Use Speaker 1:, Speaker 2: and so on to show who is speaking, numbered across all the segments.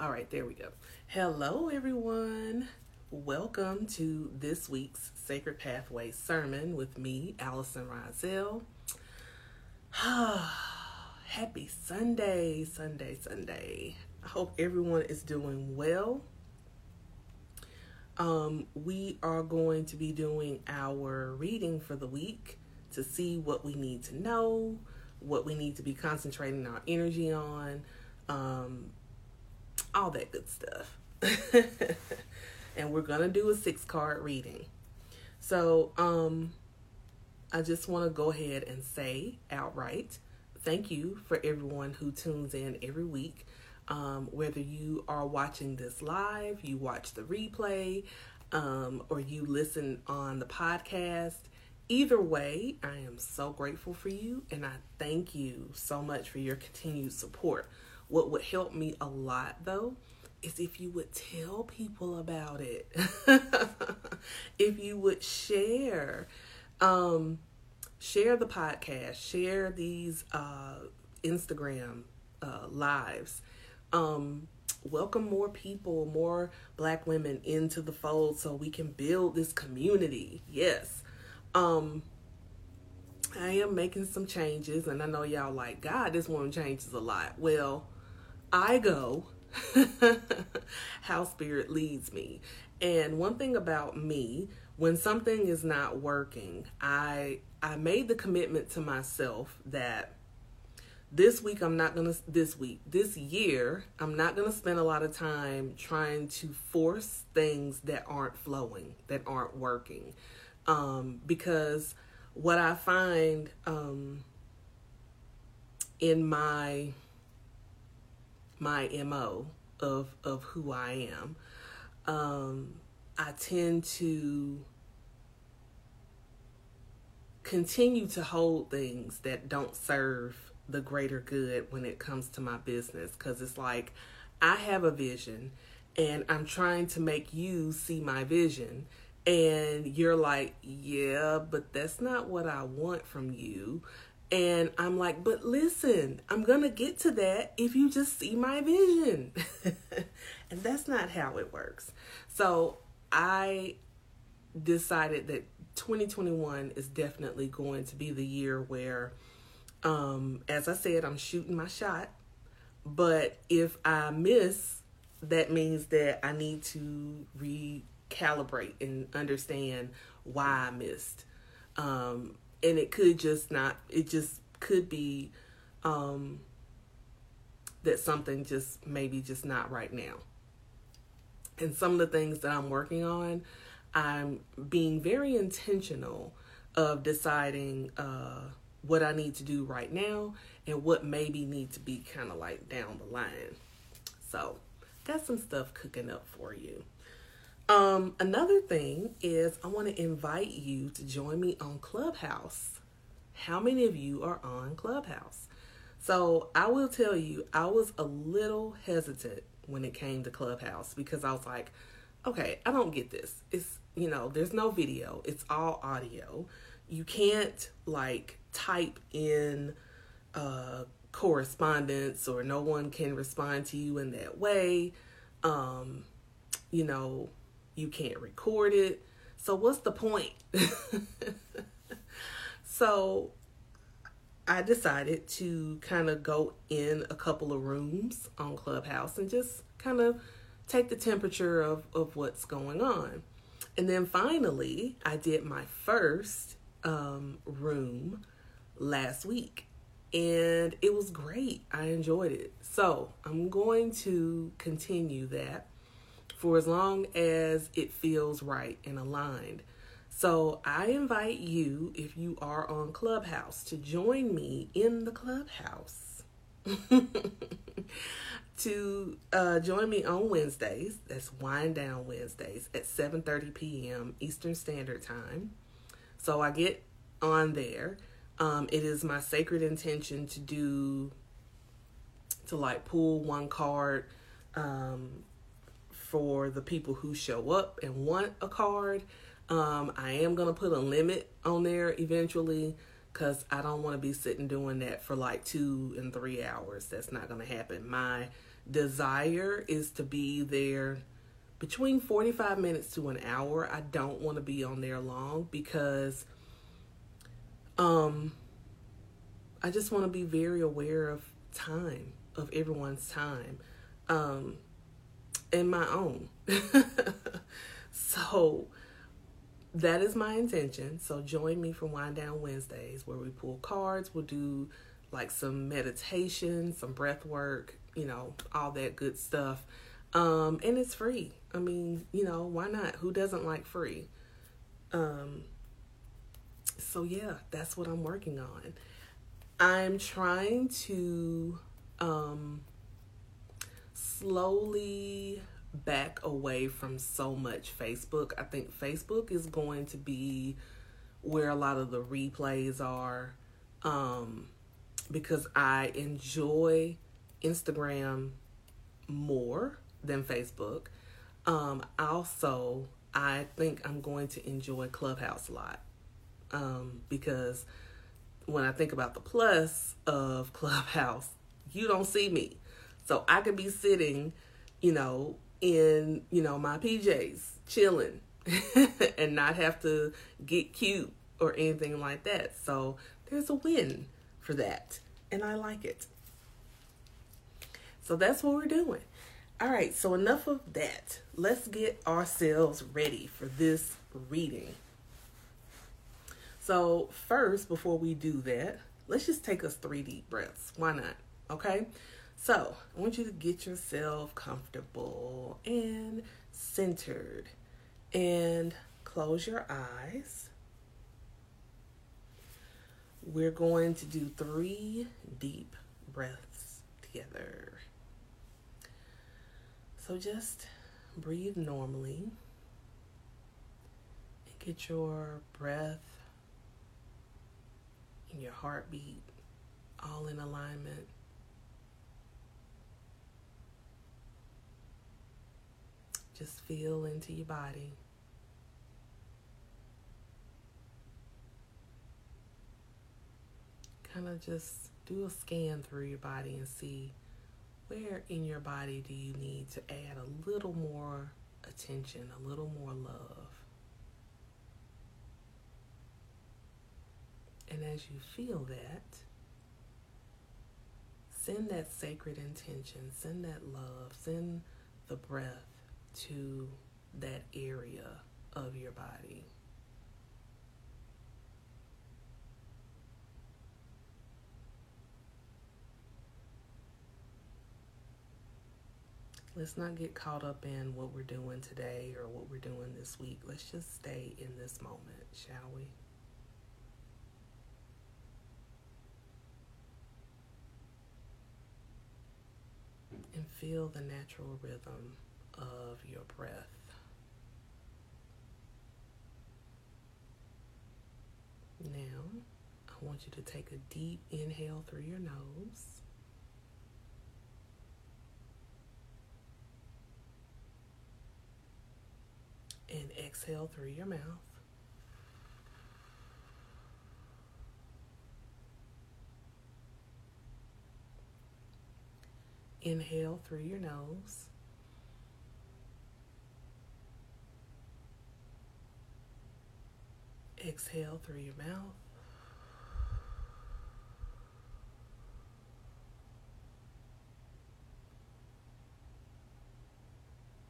Speaker 1: All right, there we go. Hello, everyone. Welcome to this week's Sacred Pathway sermon with me, Allison Rozelle. Happy Sunday, Sunday, Sunday. I hope everyone is doing well. Um, we are going to be doing our reading for the week to see what we need to know, what we need to be concentrating our energy on, um, all that good stuff. and we're going to do a six card reading. So, um, I just want to go ahead and say outright thank you for everyone who tunes in every week. Um, whether you are watching this live, you watch the replay, um, or you listen on the podcast, either way, I am so grateful for you and I thank you so much for your continued support. What would help me a lot though is if you would tell people about it. if you would share um share the podcast, share these uh Instagram uh lives. Um welcome more people, more black women into the fold so we can build this community. Yes. Um I am making some changes and I know y'all like, God, this woman changes a lot. Well, I go how spirit leads me. And one thing about me, when something is not working, I I made the commitment to myself that this week I'm not going to this week, this year, I'm not going to spend a lot of time trying to force things that aren't flowing, that aren't working. Um because what I find um in my my mo of of who I am. Um, I tend to continue to hold things that don't serve the greater good when it comes to my business because it's like I have a vision and I'm trying to make you see my vision and you're like, yeah, but that's not what I want from you. And I'm like, but listen, I'm going to get to that if you just see my vision. and that's not how it works. So I decided that 2021 is definitely going to be the year where, um, as I said, I'm shooting my shot. But if I miss, that means that I need to recalibrate and understand why I missed. Um, and it could just not it just could be um that something just maybe just not right now. And some of the things that i'm working on i'm being very intentional of deciding uh what i need to do right now and what maybe need to be kind of like down the line. So got some stuff cooking up for you um, another thing is I want to invite you to join me on Clubhouse. How many of you are on Clubhouse? So I will tell you, I was a little hesitant when it came to Clubhouse because I was like, okay, I don't get this. It's, you know, there's no video, it's all audio. You can't like type in uh, correspondence or no one can respond to you in that way. Um, you know, you can't record it. So what's the point? so I decided to kind of go in a couple of rooms on Clubhouse and just kind of take the temperature of, of what's going on. And then finally, I did my first um, room last week and it was great. I enjoyed it. So I'm going to continue that for as long as it feels right and aligned. So I invite you, if you are on Clubhouse, to join me in the Clubhouse. to uh, join me on Wednesdays. That's Wind Down Wednesdays at 7:30 p.m. Eastern Standard Time. So I get on there. Um, it is my sacred intention to do to like pull one card um, for the people who show up and want a card. Um, I am going to put a limit on there eventually because I don't want to be sitting doing that for like two and three hours. That's not going to happen. My desire is to be there between 45 minutes to an hour. I don't want to be on there long because um I just want to be very aware of time, of everyone's time. Um and my own. so that is my intention. So join me for Wind Down Wednesdays where we pull cards, we'll do like some meditation, some breath work, you know, all that good stuff. Um, and it's free. I mean, you know, why not? Who doesn't like free? Um, so yeah, that's what I'm working on. I'm trying to um, slowly back away from so much Facebook. I think Facebook is going to be where a lot of the replays are um, because I enjoy Instagram more than Facebook. Um, also, I think I'm going to enjoy Clubhouse a lot um, because when I think about the plus of Clubhouse, you don't see me. So I could be sitting, you know, in, you know, my PJs, chilling and not have to get cute or anything like that. So there's a win for that. And I like it. So that's what we're doing. All right, so enough of that. Let's get ourselves ready for this reading. So, first, before we do that, let's just take us three deep breaths. Why not? Okay? So, I want you to get yourself comfortable and centered and close your eyes. We're going to do three deep breaths together. So just breathe normally and get your breath and your heartbeat all in alignment. Just feel into your body. Kind of just do a scan through your body and see where in your body do you need to add a little more attention, a little more love? And as you feel that, send that sacred intention, send that love, send the breath to that area of your body. let's not get caught up in what we're doing today or what we're doing this week. Let's just stay in this moment, shall we? And feel the natural rhythm of your breath. Now, I want you to take a deep inhale through your nose. and exhale through your mouth. Inhale through your nose. Exhale through your mouth.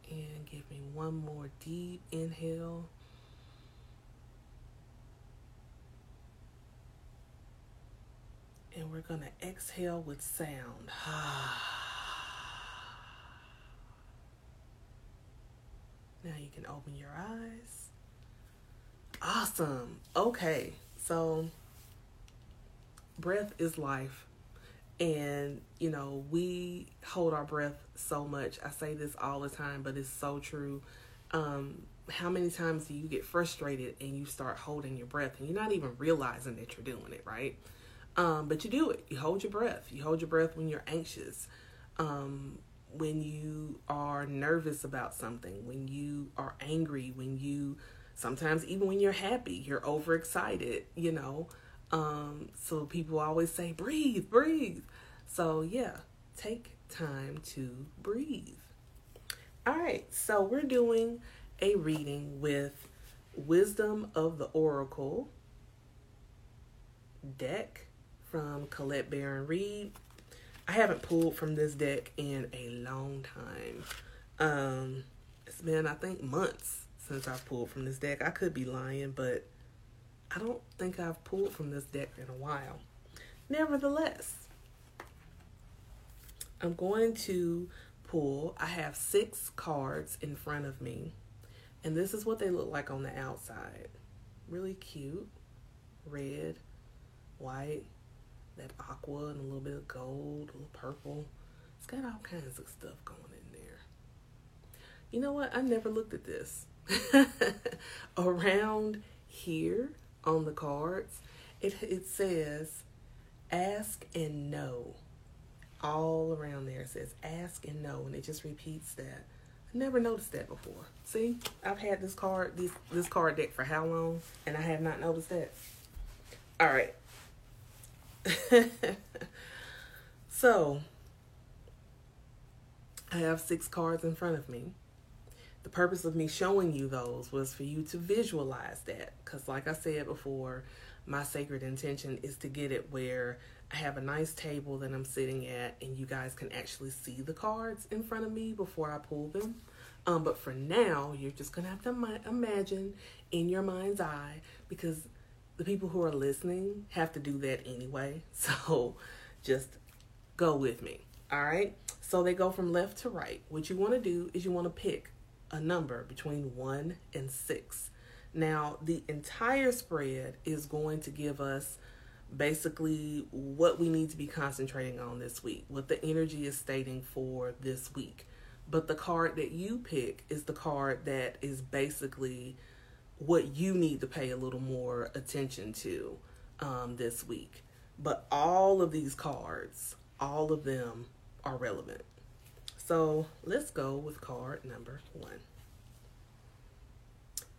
Speaker 1: And give me one more deep inhale. And we're going to exhale with sound. now you can open your eyes. Awesome. Okay. So, breath is life. And you know we hold our breath so much. I say this all the time but it's so true. Um, how many times do you get frustrated and you start holding your breath and you're not even realizing that you're doing it right? Um, but you do it. You hold your breath. You hold your breath when you're anxious. Um, when you are nervous about something. When you are angry. When you sometimes even when you're happy you're overexcited you know Um, so people always say, breathe, breathe. So, yeah, take time to breathe. All right, so we're doing a reading with Wisdom of the Oracle deck from Colette Baron Reid. I haven't pulled from this deck in a long time. Um, it's been, I think, months since I've pulled from this deck. I could be lying, but I don't think I've pulled from this deck in a while. Nevertheless, I'm going to pull. I have six cards in front of me, and this is what they look like on the outside. Really cute. Red, white, that aqua, and a little bit of gold, a little purple. It's got all kinds of stuff going in there. You know what? I never looked at this. Around here on the cards, it it says ask and know. All around there it says ask and know and it just repeats that. I never noticed that before. See, I've had this card this this card deck for how long and I have not noticed that. All right. so, I have six cards in front of me the purpose of me showing you those was for you to visualize that. Because, like I said before, my sacred intention is to get it where I have a nice table that I'm sitting at, and you guys can actually see the cards in front of me before I pull them. Um, but for now, you're just gonna have to imagine in your mind's eye because the people who are listening have to do that anyway. So just go with me. All right. So they go from left to right. What you want to do is you want to pick a number between 1 and 6. Now, the entire spread is going to give us basically what we need to be concentrating on this week, what the energy is stating for this week. But the card that you pick is the card that is basically what you need to pay a little more attention to um, this week. But all of these cards, all of them are relevant. So let's go with card number one.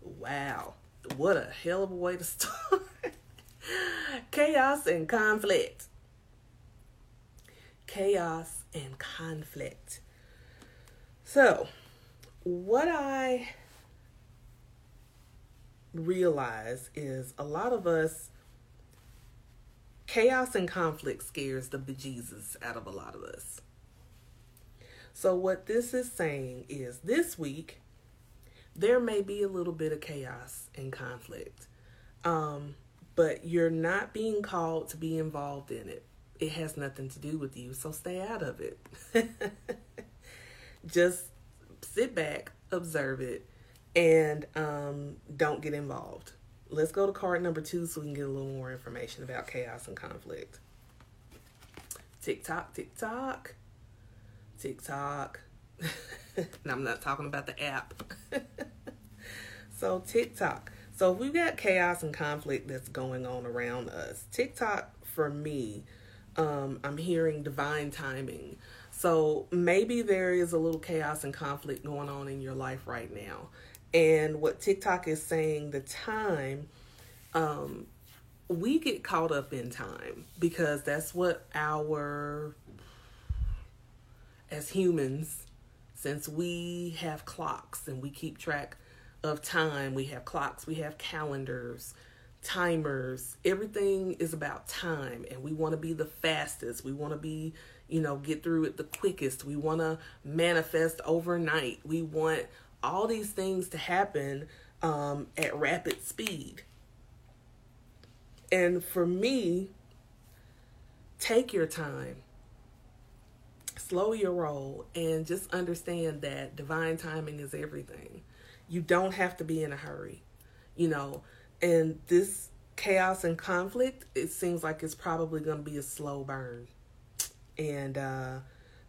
Speaker 1: Wow, what a hell of a way to start. Chaos and conflict. Chaos and conflict. So, what I realize is a lot of us chaos and conflict scares the bejesus out of a lot of us. So, what this is saying is this week, there may be a little bit of chaos and conflict, um, but you're not being called to be involved in it. It has nothing to do with you, so stay out of it. Just sit back, observe it, and um, don't get involved. Let's go to card number two so we can get a little more information about chaos and conflict. Tick tock, tick tock. TikTok. and I'm not talking about the app. so, TikTok. So, we've got chaos and conflict that's going on around us, TikTok for me, um, I'm hearing divine timing. So, maybe there is a little chaos and conflict going on in your life right now. And what TikTok is saying, the time, um, we get caught up in time because that's what our as humans, since we have clocks and we keep track of time, we have clocks, we have calendars, timers, everything is about time and we want to be the fastest. We want to be, you know, get through it the quickest. We want to manifest overnight. We want all these things to happen um, at rapid speed. And for me, take your time slow your roll and just understand that divine timing is everything. You don't have to be in a hurry, you know. And this chaos and conflict, it seems like it's probably going to be a slow burn. And uh,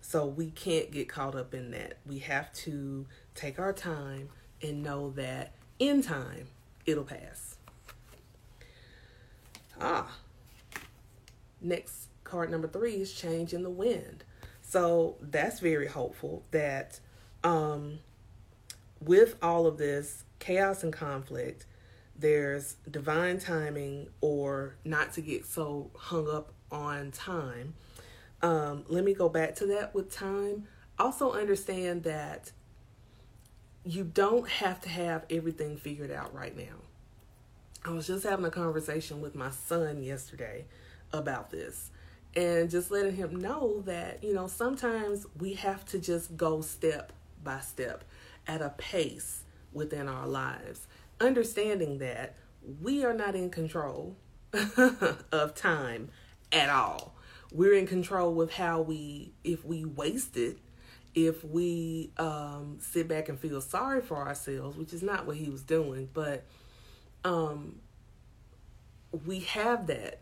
Speaker 1: so we can't get caught up in that. We have to take our time and know that in time it'll pass. Ah, next card number three is change in the wind. So that's very hopeful that um, with all of this chaos and conflict, there's divine timing or not to get so hung up on time. Um, let me go back to that with time. Also, understand that you don't have to have everything figured out right now. I was just having a conversation with my son yesterday about this and just letting him know that, you know, sometimes we have to just go step by step at a pace within our lives, understanding that we are not in control of time at all. We're in control with how we, if we waste it, if we um, sit back and feel sorry for ourselves, which is not what he was doing, but um, we have that.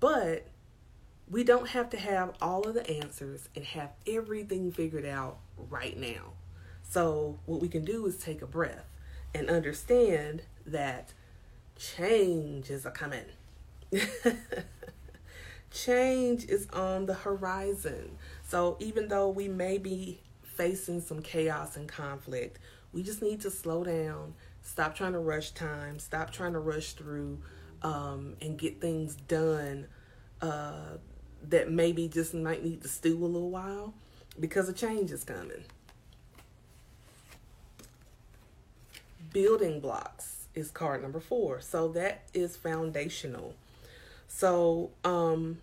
Speaker 1: But we don't have to have all of the answers and have everything figured out right now. So, what we can do is take a breath and understand that change is a coming. change is on the horizon. So, even though we may be facing some chaos and conflict, we just need to slow down, stop trying to rush time, stop trying to rush through, um, and get things done uh, that maybe just might need to stew a little while because a change is coming. building blocks is card number four. So that is foundational. So, um,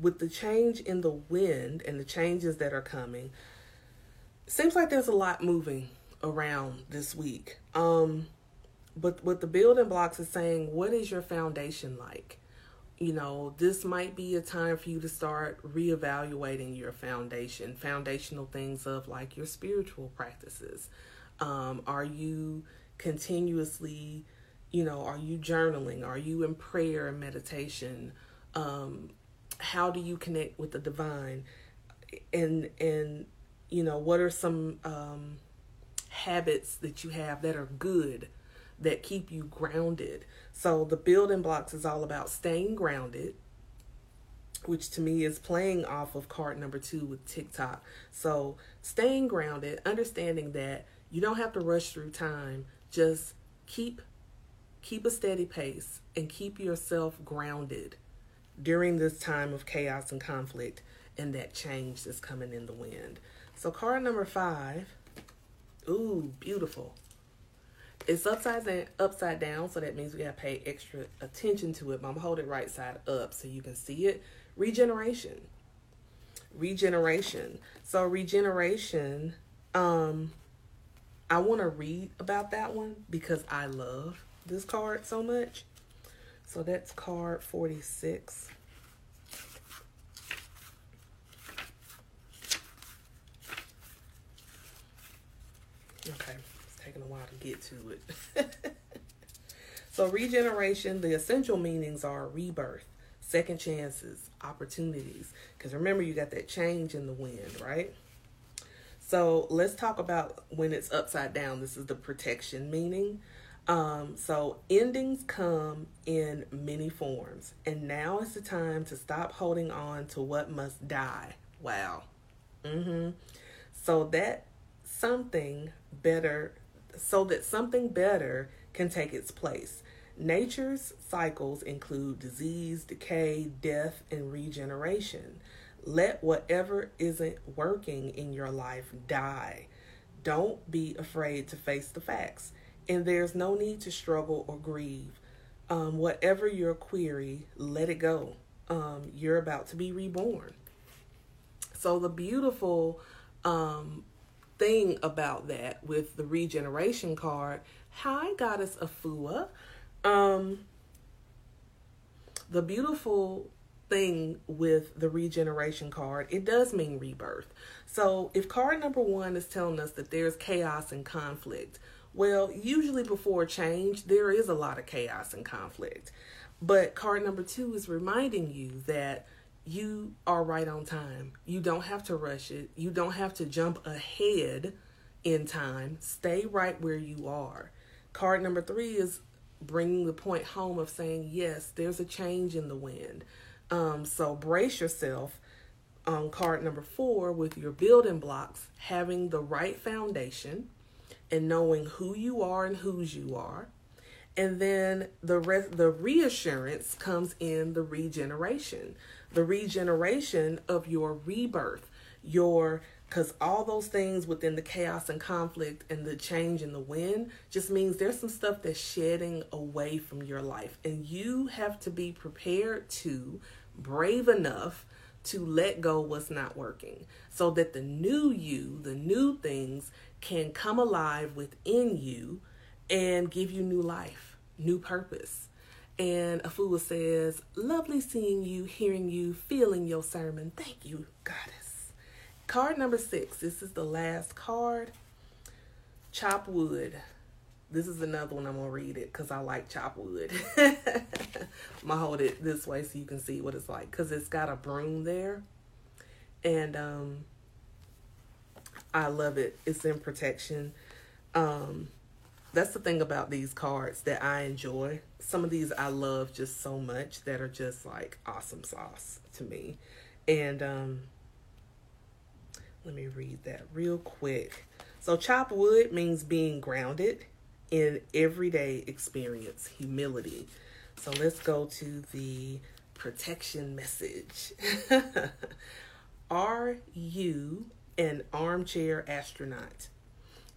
Speaker 1: with the change in the wind and the changes that are coming, seems like there's a lot moving around this week. Um, but what the building blocks is saying, what is your foundation like? You know, this might be a time for you to start reevaluating your foundation, foundational things of like your spiritual practices. Um, are you continuously, you know, are you journaling? Are you in prayer and meditation? Um, how do you connect with the divine? And and you know, what are some um, habits that you have that are good that keep you grounded? So the building blocks is all about staying grounded, which to me is playing off of card number two with TikTok. So staying grounded, understanding that you don't have to rush through time just keep keep a steady pace and keep yourself grounded during this time of chaos and conflict and that change that's coming in the wind. So card number 5, ooh, beautiful. It's upside down, upside down, so that means we gotta pay extra attention to it. But I'm gonna hold it right side up so you can see it. Regeneration. Regeneration. So regeneration, um, I want to read about that one because I love this card so much. So that's card 46. Okay, taking a while to get to it. so, regeneration, the essential meanings are rebirth, second chances, opportunities. Because remember, you got that change in the wind, right? So let's talk about when it's upside down. This is the protection meaning. Um, so endings come in many forms, and now is the time to stop holding on to what must die. Wow. Mm-hmm. So that something better, so that something better can take its place. Nature's cycles include disease, decay, death, and regeneration. Let whatever isn't working in your life die. Don't be afraid to face the facts. And there's no need to struggle or grieve. Um, whatever your query, let it go. Um, you're about to be reborn. So, the beautiful um, thing about that with the regeneration card, hi, Goddess Afua. Um, the beautiful thing with the regeneration card, it does mean rebirth. So if card number one is telling us that there's chaos and conflict, well, usually before change, there is a lot of chaos and conflict. But card number two is reminding you that you are right on time. You don't have to rush it, you don't have to jump ahead in time. Stay right where you are. Card number three is bringing the point home of saying, yes, there's a change in the wind. Um, so brace yourself on card number four with your building blocks, having the right foundation and knowing who you are and whose you are, And then the rest, the reassurance comes in the regeneration, the regeneration of your rebirth, your because all those things within the chaos and conflict and the change in the wind just means there's some stuff that's shedding away from your life. And you have to be prepared to brave enough to let go what's not working so that the new you the new things can come alive within you and give you new life new purpose and Afua says, Lovely seeing you, hearing you, feeling your sermon. Thank you, Goddess. Card number six. This is the last card. Chop wood. This is another one I'm gonna read it because I like chop wood. I'm gonna hold it this way so you can see what it's like because it's got a broom there, and um, I love it. It's in protection. Um, that's the thing about these cards that I enjoy. Some of these I love just so much that are just like awesome sauce to me, and um, let me read that real quick. So, chop wood means being grounded in everyday experience, humility. So, let's go to the protection message. Are you an armchair astronaut?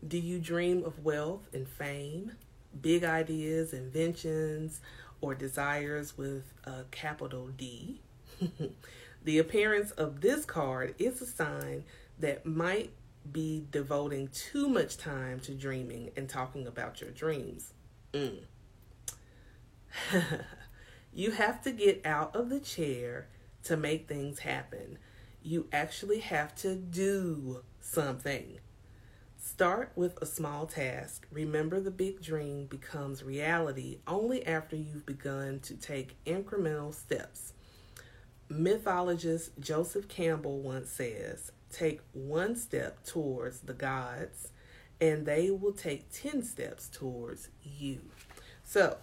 Speaker 1: Do you dream of wealth and fame, big ideas, inventions, or desires with a capital D? the appearance of this card is a sign that might be devoting too much time to dreaming and talking about your dreams. Mm. you have to get out of the chair to make things happen. You actually have to do something. Start with a small task. Remember, the big dream becomes reality only after you've begun to take incremental steps. Mythologist Joseph Campbell once says, take one step towards the gods, and they will take 10 steps towards you. So,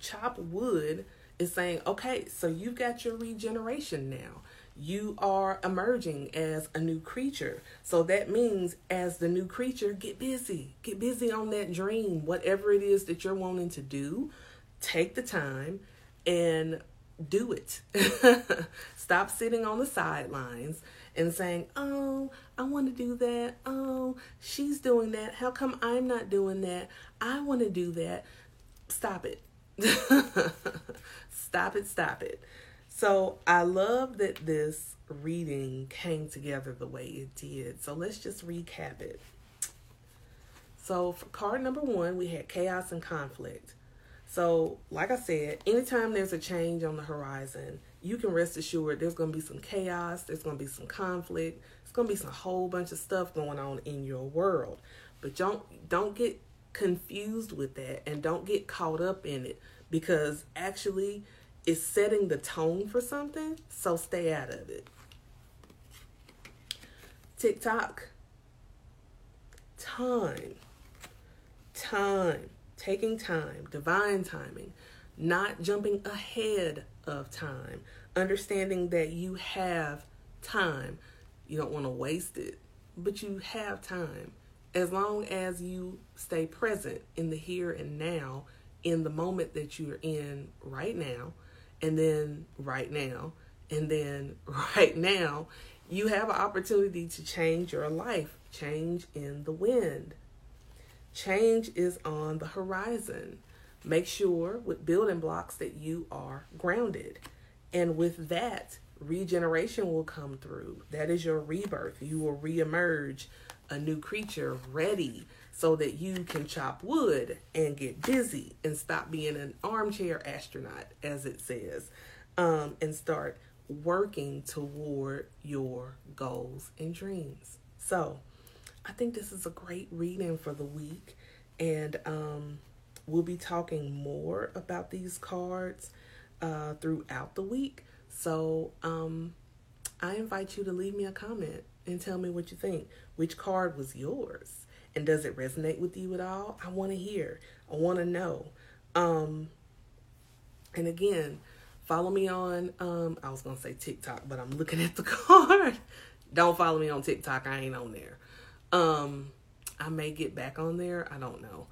Speaker 1: chop wood is saying, okay, so you've got your regeneration now. You are emerging as a new creature. So that means, as the new creature, get busy. Get busy on that dream, whatever it is that you're wanting to do. Take the time and do it. Stop sitting on the sidelines and saying, Oh, I want to do that. Oh, she's doing that. How come I'm not doing that? I want to do that. Stop it. stop it, stop it. So I love that this reading came together the way it did. So let's just recap it. So for card number one, we had chaos and conflict. So, like I said, anytime there's a change on the horizon, you can rest assured there's going to be some chaos, there's going to be some conflict, there's going to be some whole bunch of stuff going on in your world. But don't don't get confused with that and don't get caught up in it because actually it's setting the tone for something, so stay out of it. TikTok. Time. Time. Taking time, divine timing, not jumping ahead of time, understanding that you have time. You don't want to waste it, but you have time. As long as you stay present in the here and now, in the moment that you're in right now, and then right now, and then right now, you have an opportunity to change your life, change in the wind. Change is on the horizon. Make sure with building blocks that you are grounded. And with that, regeneration will come through. That is your rebirth. You will reemerge a new creature ready so that you can chop wood and get busy and stop being an armchair astronaut, as it says, um, and start working toward your goals and dreams. So, I think this is a great reading for the week, and um, We'll be talking more about these cards uh, throughout the week. So um, I invite you to leave me a comment and tell me what you think. Which card was yours? And does it resonate with you at all? I want to hear. I want to know. Um, and again, follow me on, um, I was to say TikTok, but I'm looking at the card. Don't follow me on TikTok. I ain't on there. Um, I may get back on there. I don't know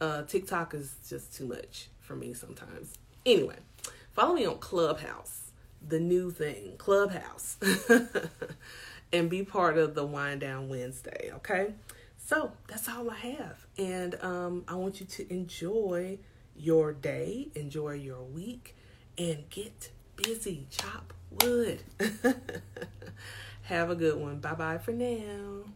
Speaker 1: Uh, TikTok is just too much for me sometimes. Anyway, follow me on Clubhouse, the new thing, Clubhouse, and be part of the Wind Down Wednesday, okay? So that's all I have. And um, I want you to enjoy your day, enjoy your week, and get busy. Chop wood. have a good one. Bye bye for now.